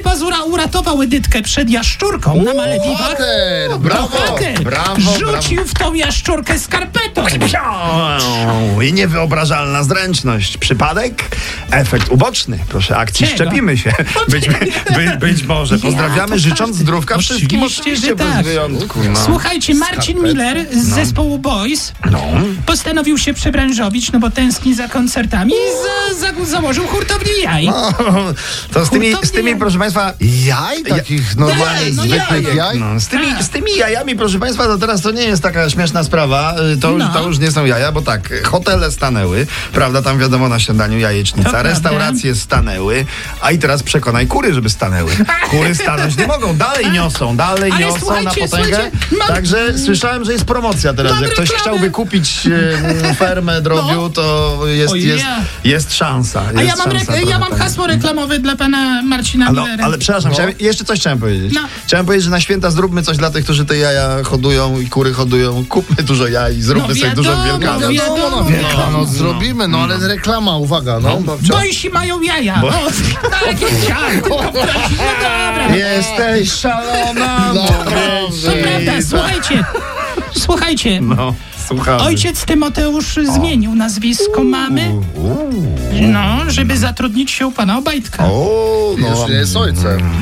Pazura uratował Edytkę przed jaszczurką na Malediwach. Bohater! Brawo! Bohater Brawo, rzucił w tą jaszczurkę skarpetą. I niewyobrażalna zręczność. Przypadek? Efekt uboczny. Proszę, akcji Czego? szczepimy się. Być, by, być może. Pozdrawiamy, to życząc zdrówka wszystkim. Oczywiście, że tak. wyjątku. No. Słuchajcie, Marcin Miller z zespołu Boys No. postanowił się przebranżowić, no bo tęskni za koncertami i za, za, założył hurtownię jaj. O, To z tymi, z tymi, proszę Państwa, Jaj? Takich normalnych, no zwykłych jaj. jaj? No, z, tymi, z tymi jajami, proszę Państwa, to teraz to nie jest taka śmieszna sprawa. Y, To, już, No. to już nie są jaja, bo tak, hotele stanęły, prawda, tam wiadomo na śniadaniu jajecznica, To prawda. restauracje stanęły, a i teraz przekonaj kury, żeby stanęły. Kury stanąć nie mogą, dalej niosą, dalej Ale niosą na potęgę. mam- Także słyszałem, że jest promocja teraz, Mam jak ktoś reklamę. chciałby kupić e, fermę drobiu, No. to jest, jest, ja. jest szansa. Jest A ja mam, szansa ja mam hasło reklamowe dla pana Marcina Ale, Ale przepraszam, chciałem, jeszcze coś chciałem powiedzieć. No. Chciałem powiedzieć, że na święta zróbmy coś dla tych, którzy te jaja hodują i kury hodują. Kupmy dużo jaj i zróbmy No sobie dużo wiadomo, wielkanoc. no Wiadomo, Wiadomo, no, wiadomo, no, no. zrobimy, no ale reklama, uwaga, no. babcia. Boysi mają jaja. Bo- O, takie ciach. No dobra. Jesteś szalona, No, To prawda, ci. słuchajcie. Słuchajcie. No, słuchamy. Ojciec Tymoteusz zmienił nazwisko mamy, no, żeby zatrudnić się u pana Obajtka. O, no. Już nie jest ojcem.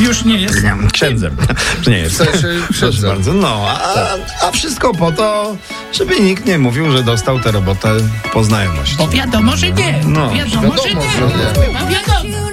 Już nie jest. Księdzem. Nie jest. W sensie Proszę księdzem. bardzo. No, a, a wszystko po to, żeby nikt nie mówił, że dostał tę robotę po znajomości. Bo wiadomo, że nie. No. Wiadomo, że Wiadomo, nie. że nie. No wiadomo.